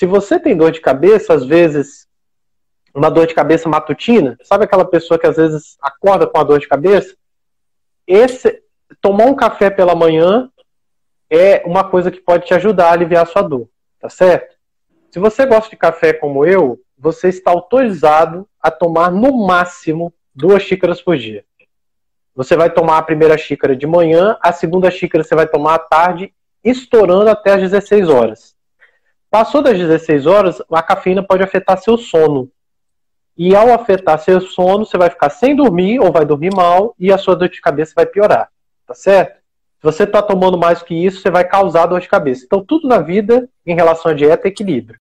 Se você tem dor de cabeça, às vezes uma dor de cabeça matutina, sabe aquela pessoa que às vezes acorda com a dor de cabeça? Esse tomar um café pela manhã é uma coisa que pode te ajudar a aliviar a sua dor, tá certo? Se você gosta de café como eu, você está autorizado a tomar no máximo duas xícaras por dia. Você vai tomar a primeira xícara de manhã, a segunda xícara você vai tomar à tarde, estourando até as 16 horas. Passou das 16 horas, a cafeína pode afetar seu sono. E ao afetar seu sono, você vai ficar sem dormir ou vai dormir mal e a sua dor de cabeça vai piorar. Tá certo? Se você está tomando mais que isso, você vai causar dor de cabeça. Então, tudo na vida, em relação à dieta, é equilíbrio.